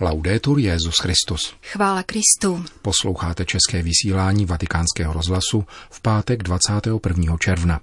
Laudetur Jezus Christus. Chvála Kristu. Posloucháte české vysílání Vatikánského rozhlasu v pátek 21. června.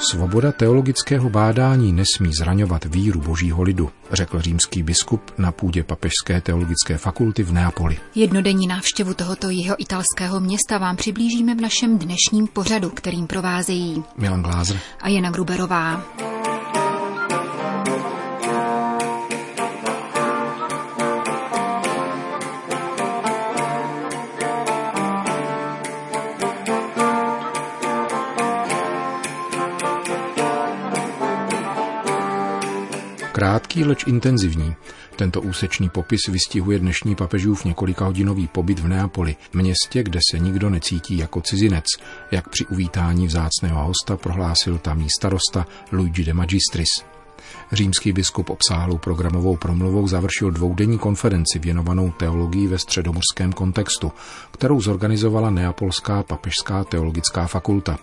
Svoboda teologického bádání nesmí zraňovat víru božího lidu, řekl římský biskup na půdě Papežské teologické fakulty v Neapoli. Jednodenní návštěvu tohoto jeho italského města vám přiblížíme v našem dnešním pořadu, kterým provázejí Milan Glázer a Jana Gruberová. Krátký, leč intenzivní. Tento úsečný popis vystihuje dnešní papežův několikahodinový pobyt v Neapoli, městě, kde se nikdo necítí jako cizinec, jak při uvítání vzácného hosta prohlásil tamní starosta Luigi de Magistris. Římský biskup obsáhlou programovou promluvou završil dvoudenní konferenci věnovanou teologii ve středomorském kontextu, kterou zorganizovala Neapolská papežská teologická fakulta.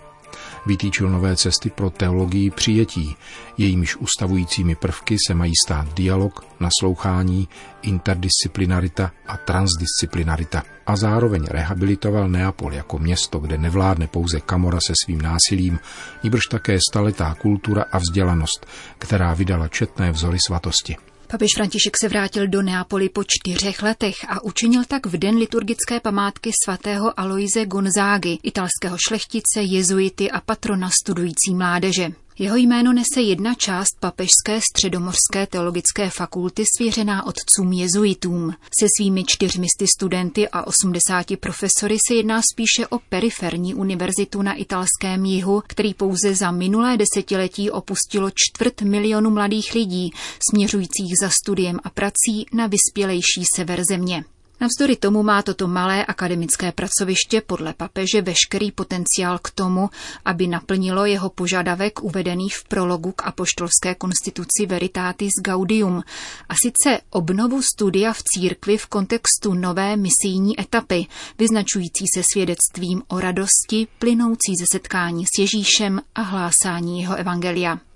Vytýčil nové cesty pro teologii přijetí, jejímiž ustavujícími prvky se mají stát dialog, naslouchání, interdisciplinarita a transdisciplinarita. A zároveň rehabilitoval Neapol jako město, kde nevládne pouze Kamora se svým násilím, níbrž také staletá kultura a vzdělanost, která vydala četné vzory svatosti. Papež František se vrátil do Neapoli po čtyřech letech a učinil tak v den liturgické památky svatého Aloise Gonzágy, italského šlechtice, jezuity a patrona studující mládeže. Jeho jméno nese jedna část papežské středomorské teologické fakulty svěřená otcům jezuitům. Se svými čtyřmisty studenty a 80 profesory se jedná spíše o periferní univerzitu na italském jihu, který pouze za minulé desetiletí opustilo čtvrt milionu mladých lidí, směřujících za studiem a prací na vyspělejší sever země. Navzdory tomu má toto malé akademické pracoviště podle papeže veškerý potenciál k tomu, aby naplnilo jeho požadavek uvedený v prologu k apoštolské konstituci Veritatis Gaudium, a sice obnovu studia v církvi v kontextu nové misijní etapy, vyznačující se svědectvím o radosti plynoucí ze setkání s Ježíšem a hlásání jeho evangelia.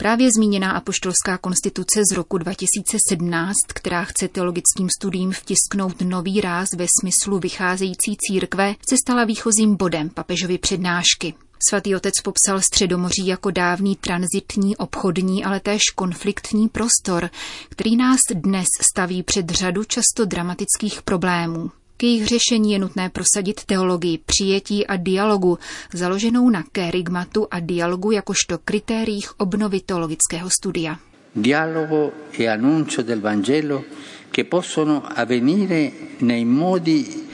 Právě zmíněná apoštolská konstituce z roku 2017, která chce teologickým studiím vtisknout nový ráz ve smyslu vycházející církve, se stala výchozím bodem papežovy přednášky. Svatý otec popsal Středomoří jako dávný transitní, obchodní, ale též konfliktní prostor, který nás dnes staví před řadu často dramatických problémů. K jejich řešení je nutné prosadit teologii přijetí a dialogu, založenou na kerygmatu a dialogu jakožto kritériích obnovy teologického studia. Dialogo e annuncio del Vangelo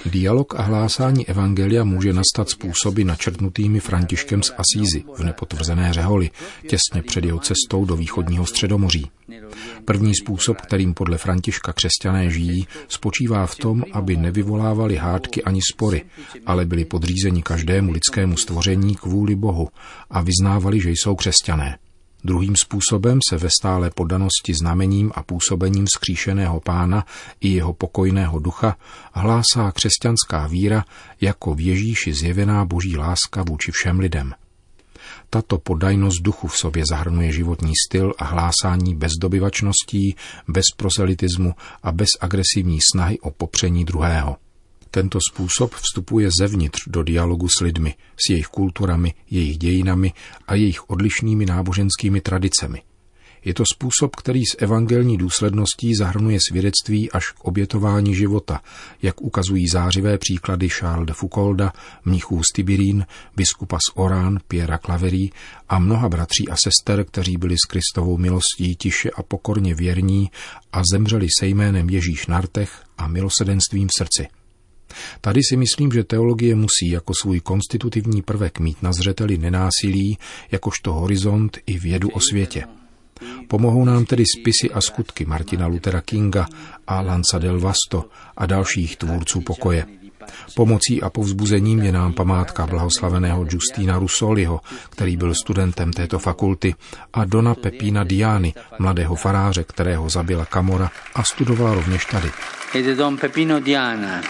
Dialog a hlásání evangelia může nastat způsoby načrtnutými Františkem z Asízy v nepotvrzené řeholi, těsně před jeho cestou do východního středomoří. První způsob, kterým podle Františka křesťané žijí, spočívá v tom, aby nevyvolávali hádky ani spory, ale byli podřízeni každému lidskému stvoření kvůli Bohu a vyznávali, že jsou křesťané. Druhým způsobem se ve stále podanosti znamením a působením skříšeného pána i jeho pokojného ducha hlásá křesťanská víra jako v Ježíši zjevená boží láska vůči všem lidem. Tato podajnost duchu v sobě zahrnuje životní styl a hlásání bez dobyvačností, bez proselitismu a bez agresivní snahy o popření druhého. Tento způsob vstupuje zevnitř do dialogu s lidmi, s jejich kulturami, jejich dějinami a jejich odlišnými náboženskými tradicemi. Je to způsob, který s evangelní důsledností zahrnuje svědectví až k obětování života, jak ukazují zářivé příklady Charles de Foucaulda, mnichů z Tibirín, biskupa z Orán, Piera Claverí a mnoha bratří a sester, kteří byli s Kristovou milostí tiše a pokorně věrní a zemřeli se jménem Ježíš na rtech a milosedenstvím v srdci. Tady si myslím, že teologie musí jako svůj konstitutivní prvek mít na zřeteli nenásilí, jakožto horizont i vědu o světě. Pomohou nám tedy spisy a skutky Martina Luthera Kinga a Lanza del Vasto a dalších tvůrců pokoje. Pomocí a povzbuzením je nám památka blahoslaveného Justína Rusoliho, který byl studentem této fakulty, a Dona Pepína Diany, mladého faráře, kterého zabila Kamora a studovala rovněž tady. Don Pepino Diana,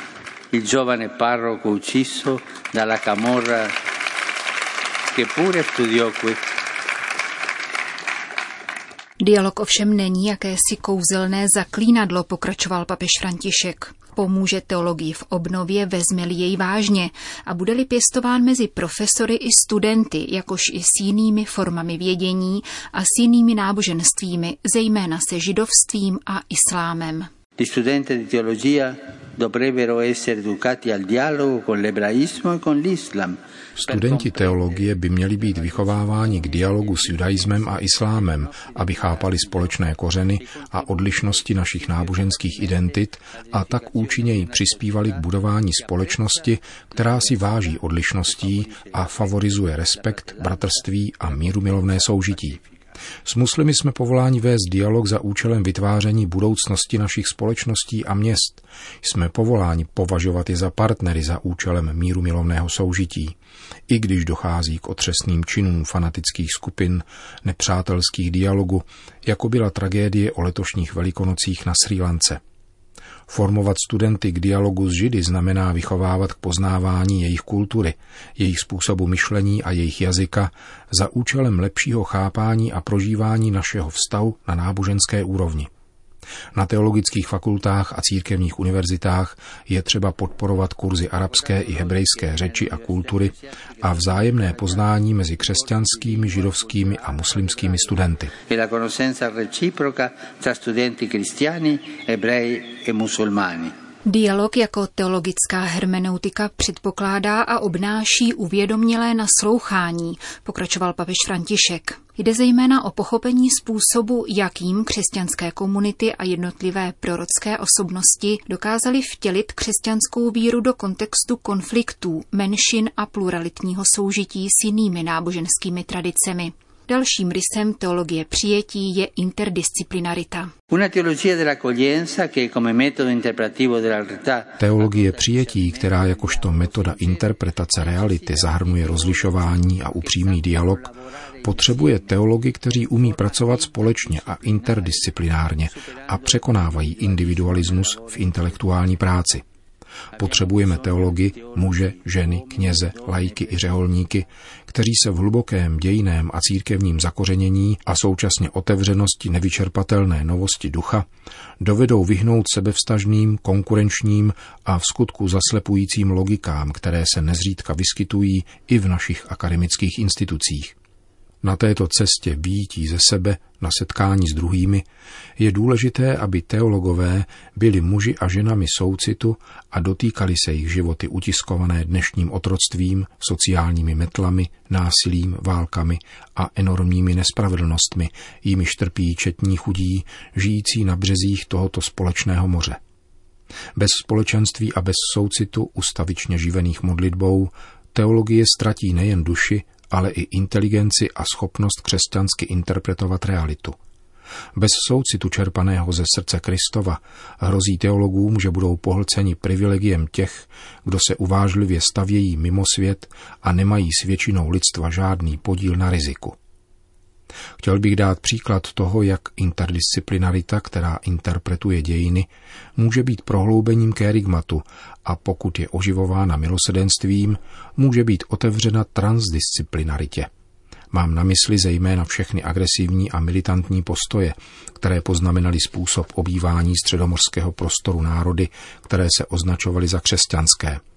il giovane parroco ucciso dalla Camorra che pure studiò qui. Dialog ovšem není jakési kouzelné zaklínadlo, pokračoval papež František. Pomůže teologii v obnově, vezme-li jej vážně a bude-li pěstován mezi profesory i studenty, jakož i s jinými formami vědění a s jinými náboženstvími, zejména se židovstvím a islámem. Gli studenti di teologia dovrebbero essere educati al dialogo con l'ebraismo e con l'Islam. Studenti teologie by měli být vychováváni k dialogu s judaismem a islámem, aby chápali společné kořeny a odlišnosti našich náboženských identit a tak účinněji přispívali k budování společnosti, která si váží odlišností a favorizuje respekt, bratrství a míru milovné soužití. S muslimy jsme povoláni vést dialog za účelem vytváření budoucnosti našich společností a měst. Jsme povoláni považovat je za partnery za účelem míru milovného soužití. I když dochází k otřesným činům fanatických skupin, nepřátelských dialogu, jako byla tragédie o letošních velikonocích na Sri Lance. Formovat studenty k dialogu s Židy znamená vychovávat k poznávání jejich kultury, jejich způsobu myšlení a jejich jazyka za účelem lepšího chápání a prožívání našeho vztahu na náboženské úrovni. Na teologických fakultách a církevních univerzitách je třeba podporovat kurzy arabské i hebrejské řeči a kultury a vzájemné poznání mezi křesťanskými, židovskými a muslimskými studenty. E Dialog jako teologická hermeneutika předpokládá a obnáší uvědomělé naslouchání, pokračoval papež František. Jde zejména o pochopení způsobu, jakým křesťanské komunity a jednotlivé prorocké osobnosti dokázaly vtělit křesťanskou víru do kontextu konfliktů, menšin a pluralitního soužití s jinými náboženskými tradicemi. Dalším rysem teologie přijetí je interdisciplinarita. Teologie přijetí, která jakožto metoda interpretace reality zahrnuje rozlišování a upřímný dialog, potřebuje teology, kteří umí pracovat společně a interdisciplinárně a překonávají individualismus v intelektuální práci. Potřebujeme teology, muže, ženy, kněze, lajky i řeholníky, kteří se v hlubokém dějiném a církevním zakořenění a současně otevřenosti nevyčerpatelné novosti ducha dovedou vyhnout sebevstažným, konkurenčním a v skutku zaslepujícím logikám, které se nezřídka vyskytují i v našich akademických institucích. Na této cestě býtí ze sebe na setkání s druhými je důležité, aby teologové byli muži a ženami soucitu a dotýkali se jich životy utiskované dnešním otroctvím, sociálními metlami, násilím, válkami a enormními nespravedlnostmi, jimiž trpí četní chudí, žijící na březích tohoto společného moře. Bez společenství a bez soucitu ustavičně živených modlitbou teologie ztratí nejen duši, ale i inteligenci a schopnost křesťansky interpretovat realitu. Bez soucitu čerpaného ze srdce Kristova hrozí teologům, že budou pohlceni privilegiem těch, kdo se uvážlivě stavějí mimo svět a nemají s většinou lidstva žádný podíl na riziku. Chtěl bych dát příklad toho, jak interdisciplinarita, která interpretuje dějiny, může být prohloubením kérigmatu a pokud je oživována milosedenstvím, může být otevřena transdisciplinaritě. Mám na mysli zejména všechny agresivní a militantní postoje, které poznamenaly způsob obývání středomorského prostoru národy, které se označovaly za křesťanské –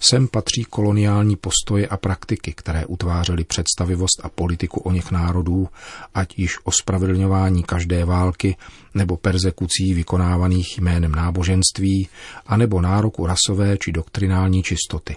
Sem patří koloniální postoje a praktiky, které utvářely představivost a politiku o něch národů, ať již ospravedlňování každé války nebo persekucí vykonávaných jménem náboženství, anebo nároku rasové či doktrinální čistoty.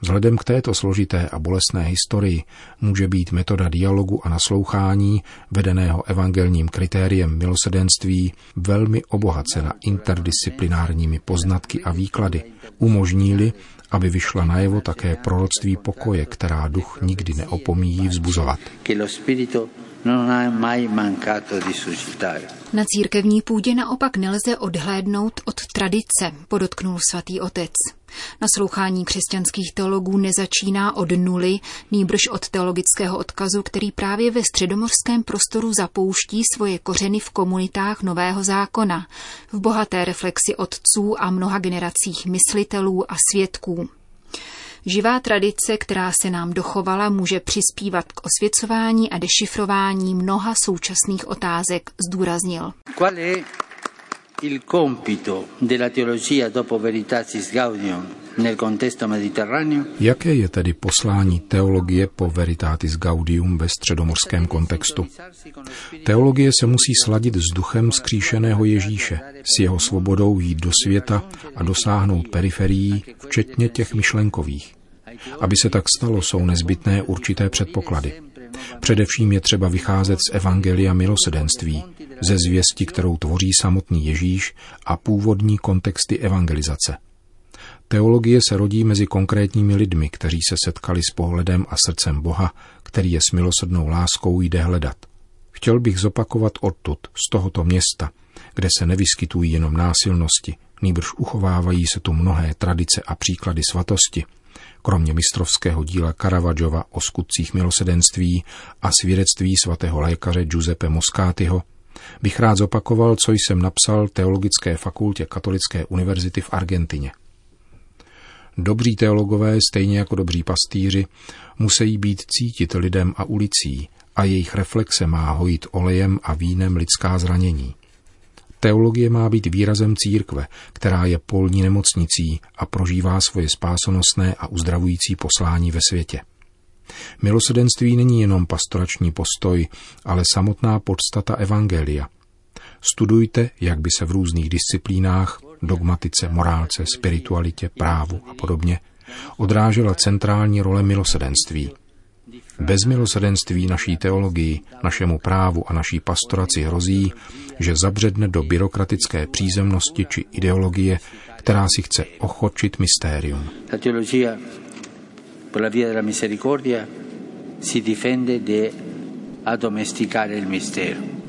Vzhledem k této složité a bolestné historii může být metoda dialogu a naslouchání, vedeného evangelním kritériem milosedenství, velmi obohacena interdisciplinárními poznatky a výklady, umožní aby vyšla najevo také proroctví pokoje, která duch nikdy neopomíjí vzbuzovat. Na církevní půdě naopak nelze odhlédnout od tradice, podotknul svatý otec. Naslouchání křesťanských teologů nezačíná od nuly, nýbrž od teologického odkazu, který právě ve středomorském prostoru zapouští svoje kořeny v komunitách Nového zákona, v bohaté reflexi otců a mnoha generacích myslitelů a svědků. Živá tradice, která se nám dochovala, může přispívat k osvěcování a dešifrování mnoha současných otázek, zdůraznil. Il compito della teologia dopo Veritatis Gaudium nel contesto mediterraneo? Jaké je tedy poslání teologie po Veritatis Gaudium ve středomorském kontextu? Teologie se musí sladit s duchem skříšeného Ježíše, s jeho svobodou jít do světa a dosáhnout periferií, včetně těch myšlenkových. Aby se tak stalo, jsou nezbytné určité předpoklady. Především je třeba vycházet z Evangelia milosedenství, ze zvěsti, kterou tvoří samotný Ježíš a původní kontexty evangelizace. Teologie se rodí mezi konkrétními lidmi, kteří se setkali s pohledem a srdcem Boha, který je s milosrdnou láskou jde hledat. Chtěl bych zopakovat odtud, z tohoto města, kde se nevyskytují jenom násilnosti, nýbrž uchovávají se tu mnohé tradice a příklady svatosti – kromě mistrovského díla Caravaggiova o skutcích milosedenství a svědectví svatého lékaře Giuseppe Moscatiho, bych rád zopakoval, co jsem napsal Teologické fakultě Katolické univerzity v Argentině. Dobří teologové, stejně jako dobří pastýři, musí být cítit lidem a ulicí a jejich reflexe má hojit olejem a vínem lidská zranění. Teologie má být výrazem církve, která je polní nemocnicí a prožívá svoje spásonosné a uzdravující poslání ve světě. Milosedenství není jenom pastorační postoj, ale samotná podstata Evangelia. Studujte, jak by se v různých disciplínách, dogmatice, morálce, spiritualitě, právu a podobně, odrážela centrální role milosedenství – bez milosrdenství naší teologii, našemu právu a naší pastoraci hrozí, že zabředne do byrokratické přízemnosti či ideologie, která si chce ochočit mystérium. La teologia per la via della misericordia si difende de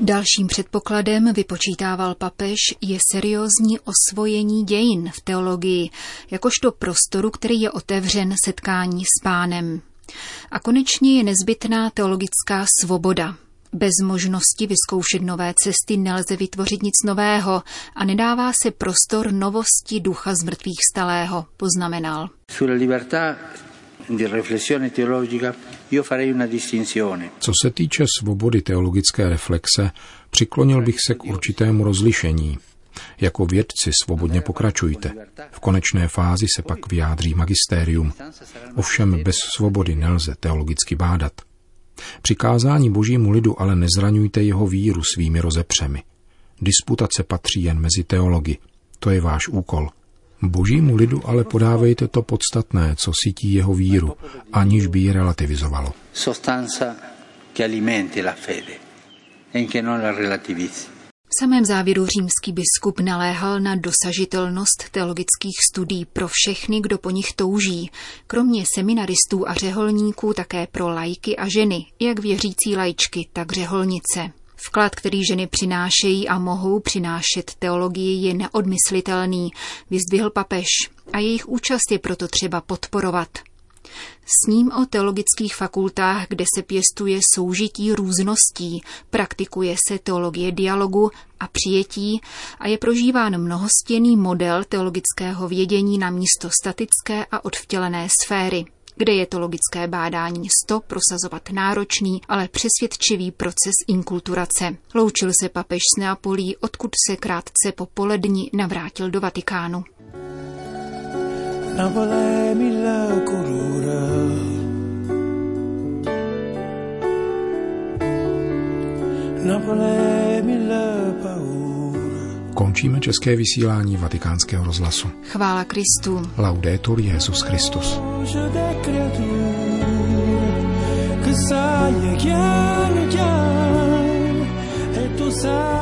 Dalším předpokladem, vypočítával papež, je seriózní osvojení dějin v teologii, jakožto prostoru, který je otevřen setkání s pánem. A konečně je nezbytná teologická svoboda. Bez možnosti vyzkoušet nové cesty nelze vytvořit nic nového a nedává se prostor novosti ducha z mrtvých stalého, poznamenal. Co se týče svobody teologické reflexe, přiklonil bych se k určitému rozlišení. Jako vědci svobodně pokračujte. V konečné fázi se pak vyjádří magistérium. Ovšem bez svobody nelze teologicky bádat. Přikázání božímu lidu ale nezraňujte jeho víru svými rozepřemi. Disputace patří jen mezi teology. To je váš úkol. Božímu lidu ale podávejte to podstatné, co sítí jeho víru, aniž by ji relativizovalo. Sostanza che alimenti la fede, e che non la relativizzi. Samém závěru římský biskup naléhal na dosažitelnost teologických studií pro všechny, kdo po nich touží, kromě seminaristů a řeholníků také pro lajky a ženy, jak věřící lajčky, tak řeholnice. Vklad, který ženy přinášejí a mohou přinášet teologii, je neodmyslitelný, vyzdvihl papež a jejich účast je proto třeba podporovat. S ním o teologických fakultách, kde se pěstuje soužití růzností, praktikuje se teologie dialogu a přijetí a je prožíván mnohostěný model teologického vědění na místo statické a odvtělené sféry kde je to logické bádání sto prosazovat náročný, ale přesvědčivý proces inkulturace. Loučil se papež s Neapolí, odkud se krátce po poledni navrátil do Vatikánu. Mille colore. Napoli mille paura. Končíme české vysílání vatikánského rozhlasu. Chvála Kristu. Laudetur Jesus Christus. Che sai chiaro chiaro e tu sai